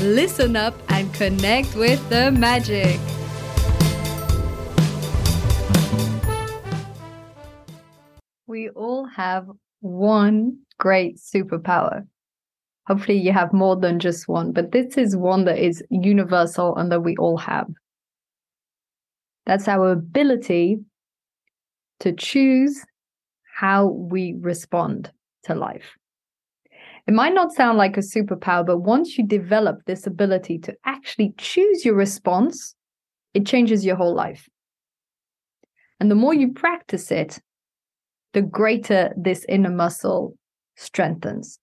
listen up, and connect with the magic. We all have one great superpower. Hopefully, you have more than just one, but this is one that is universal and that we all have. That's our ability to choose how we respond to life. It might not sound like a superpower, but once you develop this ability to actually choose your response, it changes your whole life. And the more you practice it, the greater this inner muscle strengthens.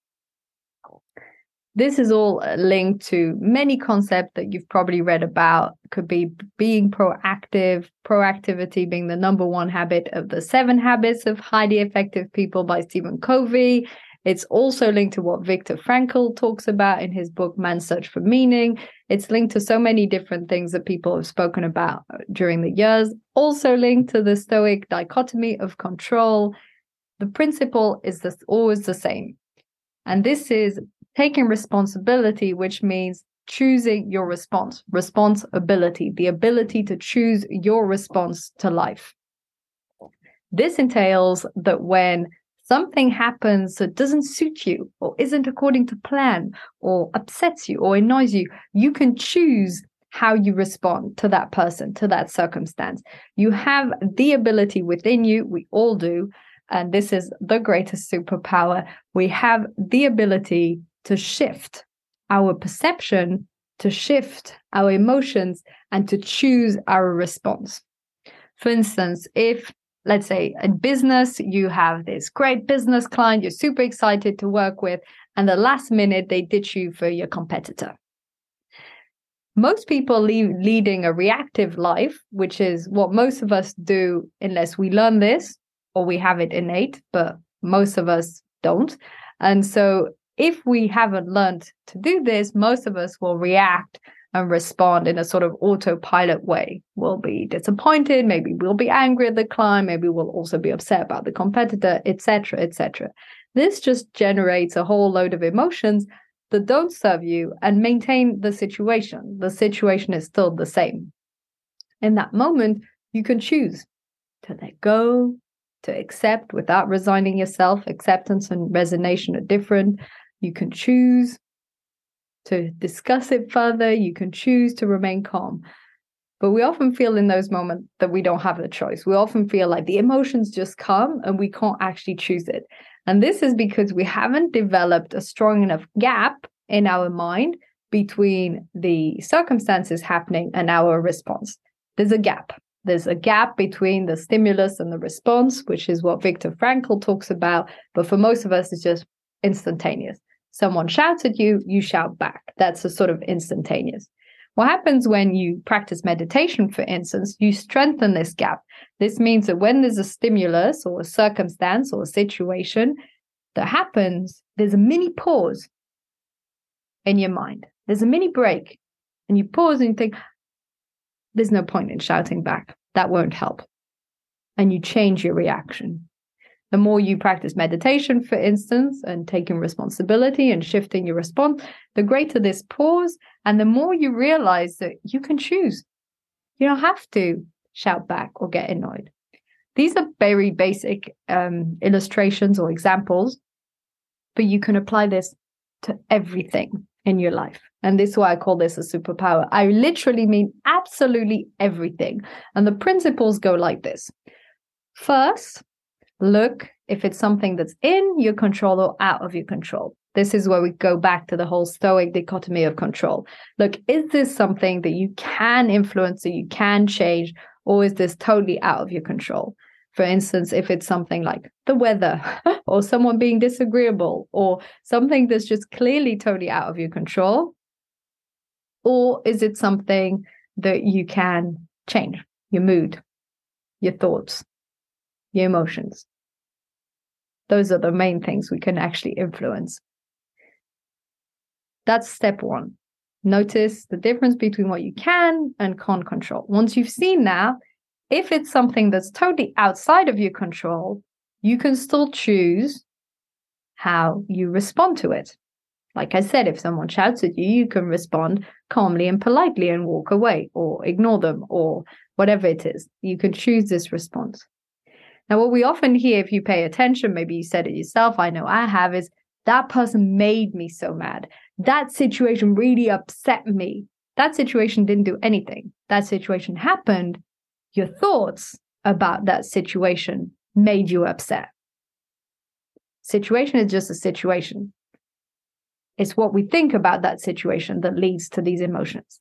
This is all linked to many concepts that you've probably read about. It could be being proactive, proactivity being the number one habit of the seven habits of highly effective people by Stephen Covey. It's also linked to what Viktor Frankl talks about in his book Man's Search for Meaning. It's linked to so many different things that people have spoken about during the years. Also linked to the Stoic dichotomy of control. The principle is this, always the same. And this is taking responsibility, which means choosing your response, responsibility, the ability to choose your response to life. This entails that when something happens that doesn't suit you or isn't according to plan or upsets you or annoys you, you can choose how you respond to that person, to that circumstance. You have the ability within you, we all do, and this is the greatest superpower. We have the ability to shift our perception, to shift our emotions, and to choose our response. For instance, if let's say in business, you have this great business client you're super excited to work with, and the last minute they ditch you for your competitor. Most people leave leading a reactive life, which is what most of us do unless we learn this or we have it innate, but most of us don't. And so if we haven't learned to do this, most of us will react and respond in a sort of autopilot way. We'll be disappointed, maybe we'll be angry at the client, maybe we'll also be upset about the competitor, etc., etc. This just generates a whole load of emotions that don't serve you and maintain the situation. The situation is still the same. In that moment, you can choose to let go, to accept without resigning yourself. Acceptance and resignation are different. You can choose to discuss it further. You can choose to remain calm. But we often feel in those moments that we don't have the choice. We often feel like the emotions just come and we can't actually choose it. And this is because we haven't developed a strong enough gap in our mind between the circumstances happening and our response. There's a gap. There's a gap between the stimulus and the response, which is what Viktor Frankl talks about. But for most of us, it's just instantaneous someone shouts at you, you shout back. That's a sort of instantaneous. What happens when you practice meditation, for instance, you strengthen this gap. This means that when there's a stimulus or a circumstance or a situation that happens, there's a mini pause in your mind. There's a mini break. And you pause and you think, there's no point in shouting back. That won't help. And you change your reaction. The more you practice meditation, for instance, and taking responsibility and shifting your response, the greater this pause, and the more you realize that you can choose. You don't have to shout back or get annoyed. These are very basic um, illustrations or examples, but you can apply this to everything in your life. And this is why I call this a superpower. I literally mean absolutely everything. And the principles go like this. First, look if it's something that's in your control or out of your control. This is where we go back to the whole stoic dichotomy of control. Look, is this something that you can influence, that you can change, or is this totally out of your control? For instance, if it's something like the weather or someone being disagreeable or something that's just clearly totally out of your control, Or is it something that you can change? Your mood, your thoughts, your emotions. Those are the main things we can actually influence. That's step one. Notice the difference between what you can and can't control. Once you've seen that, if it's something that's totally outside of your control, you can still choose how you respond to it. Like I said, if someone shouts at you, you can respond calmly and politely and walk away or ignore them or whatever it is. You can choose this response. Now, what we often hear, if you pay attention, maybe you said it yourself, I know I have, is that person made me so mad. That situation really upset me. That situation didn't do anything. That situation happened. Your thoughts about that situation made you upset. Situation is just a situation. It's what we think about that situation that leads to these emotions.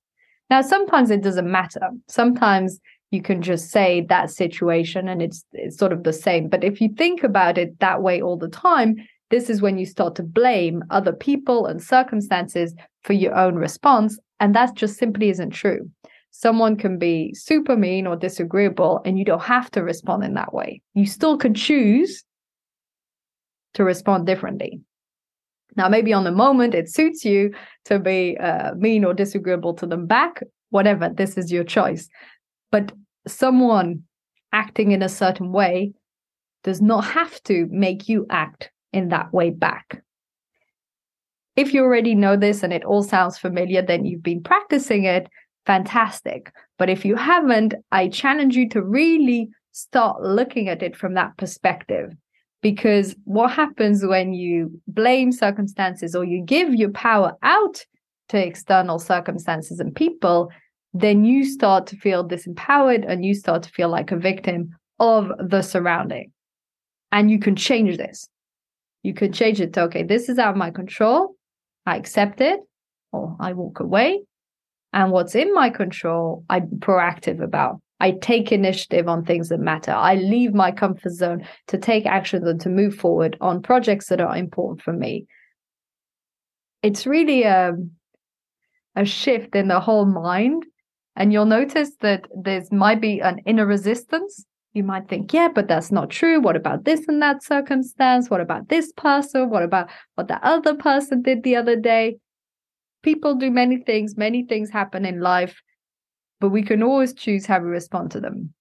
Now, sometimes it doesn't matter. Sometimes you can just say that situation and it's, it's sort of the same. But if you think about it that way all the time, this is when you start to blame other people and circumstances for your own response. And that just simply isn't true. Someone can be super mean or disagreeable, and you don't have to respond in that way. You still could choose to respond differently. Now, maybe on the moment it suits you to be uh, mean or disagreeable to them back, whatever, this is your choice. But someone acting in a certain way does not have to make you act in that way back. If you already know this and it all sounds familiar, then you've been practicing it, fantastic. But if you haven't, I challenge you to really start looking at it from that perspective. Because what happens when you blame circumstances or you give your power out to external circumstances and people, then you start to feel disempowered and you start to feel like a victim of the surrounding. And you can change this. You can change it to, okay, this is out of my control. I accept it or I walk away. And what's in my control, I'm proactive about. I take initiative on things that matter. I leave my comfort zone to take action and to move forward on projects that are important for me. It's really a, a shift in the whole mind. And you'll notice that there's might be an inner resistance. You might think, yeah, but that's not true. What about this and that circumstance? What about this person? What about what the other person did the other day? People do many things, many things happen in life but we can always choose how we respond to them.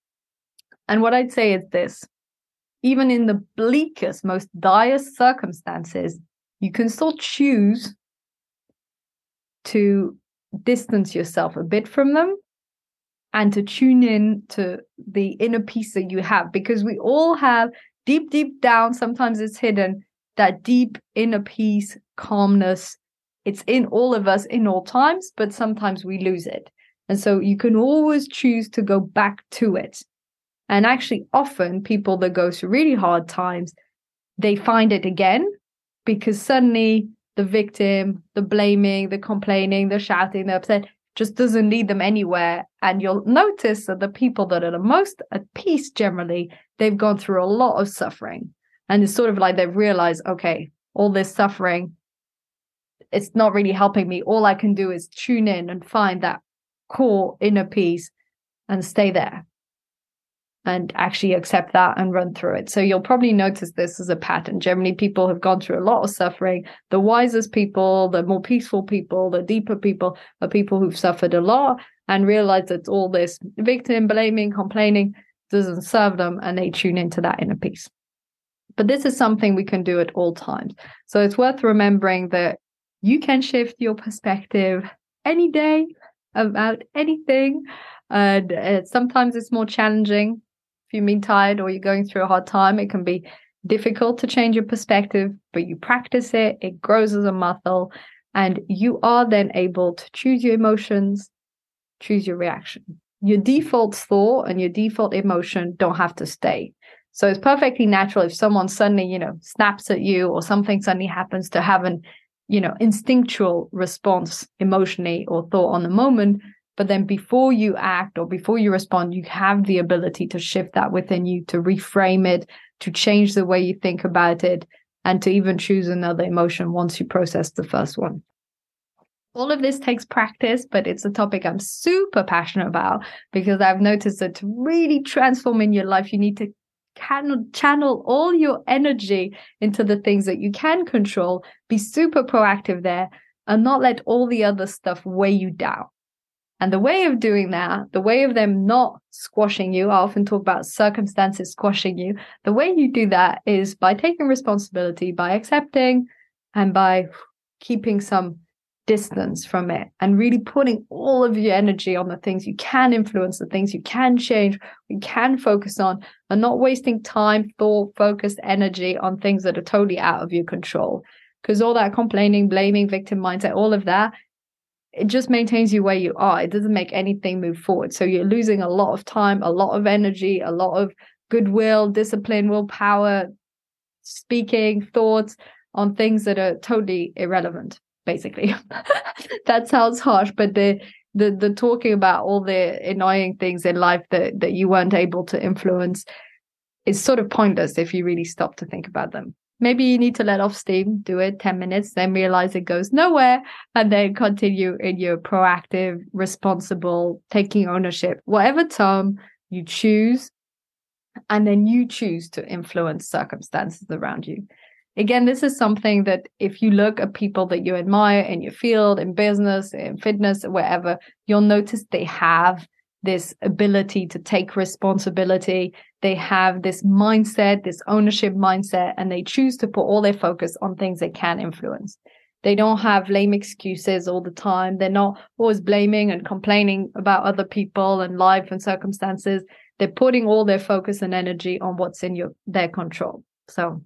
And what I'd say is this even in the bleakest, most dire circumstances, you can still choose to distance yourself a bit from them and to tune in to the inner peace that you have because we all have deep deep down sometimes it's hidden that deep inner peace calmness it's in all of us in all times but sometimes we lose it and so you can always choose to go back to it. And actually, often people that go through really hard times, they find it again because suddenly the victim, the blaming, the complaining, the shouting, the upset just doesn't lead them anywhere. And you'll notice that the people that are the most at peace generally, they've gone through a lot of suffering. And it's sort of like they've realized, okay, all this suffering, it's not really helping me. All I can do is tune in and find that core inner peace and stay there and actually accept that and run through it. So you'll probably notice this as a pattern. Generally, people have gone through a lot of suffering. The wisest people, the more peaceful people, the deeper people are people who've suffered a lot and realize that all this victim blaming, complaining doesn't serve them and they tune into that inner peace. But this is something we can do at all times. So it's worth remembering that you can shift your perspective any day, about anything. And uh, sometimes it's more challenging. You've been tired or you're going through a hard time, it can be difficult to change your perspective, but you practice it, it grows as a muscle, and you are then able to choose your emotions, choose your reaction. Your default thought and your default emotion don't have to stay. So it's perfectly natural if someone suddenly, you know, snaps at you or something suddenly happens to have an you know instinctual response emotionally or thought on the moment but then before you act or before you respond you have the ability to shift that within you to reframe it to change the way you think about it and to even choose another emotion once you process the first one. All of this takes practice, but it's a topic I'm super passionate about because I've noticed that to really transform in your life, you need to can channel all your energy into the things that you can control, be super proactive there, and not let all the other stuff weigh you down. And the way of doing that, the way of them not squashing you, I often talk about circumstances squashing you. The way you do that is by taking responsibility, by accepting, and by keeping some distance from it and really putting all of your energy on the things you can influence, the things you can change, you can focus on, and not wasting time, thought, focused energy on things that are totally out of your control. Because all that complaining, blaming, victim mindset, all of that, it just maintains you where you are. It doesn't make anything move forward. So you're losing a lot of time, a lot of energy, a lot of goodwill, discipline, willpower, speaking, thoughts on things that are totally irrelevant basically. that sounds harsh, but the the the talking about all the annoying things in life that that you weren't able to influence is sort of pointless if you really stop to think about them. Maybe you need to let off steam, do it 10 minutes, then realize it goes nowhere, and then continue in your proactive, responsible, taking ownership, whatever term you choose. And then you choose to influence circumstances around you again, this is something that if you look at people that you admire in your field, in business, in fitness, wherever, you'll notice they have this ability to take responsibility. They have this mindset, this ownership mindset, and they choose to put all their focus on things they can influence. They don't have lame excuses all the time. They're not always blaming and complaining about other people and life and circumstances. They're putting all their focus and energy on what's in your their control. So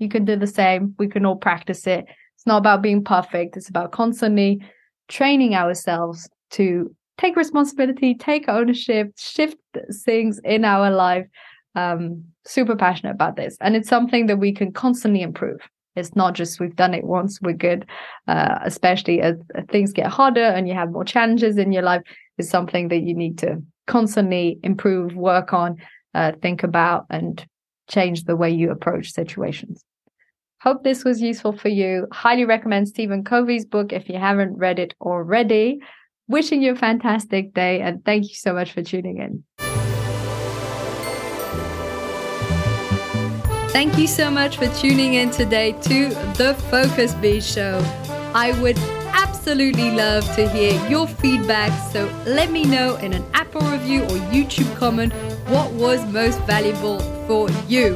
you can do the same. We can all practice it. It's not about being perfect. It's about constantly training ourselves to take responsibility, take ownership, shift things in our life. Um, super passionate about this. And it's something that we can constantly improve. It's not just we've done it once, we're good, uh, especially as things get harder and you have more challenges in your life. It's something that you need to constantly improve, work on, uh, think about, and change the way you approach situations. Hope this was useful for you. Highly recommend Stephen Covey's book if you haven't read it already. Wishing you a fantastic day and thank you so much for tuning in. Thank you so much for tuning in today to the Focus Bee Show. I would absolutely love to hear your feedback, so let me know in an Apple review or YouTube comment what was most valuable for you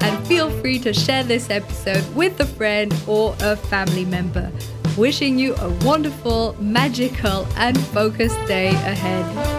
and feel free to share this episode with a friend or a family member. Wishing you a wonderful, magical, and focused day ahead.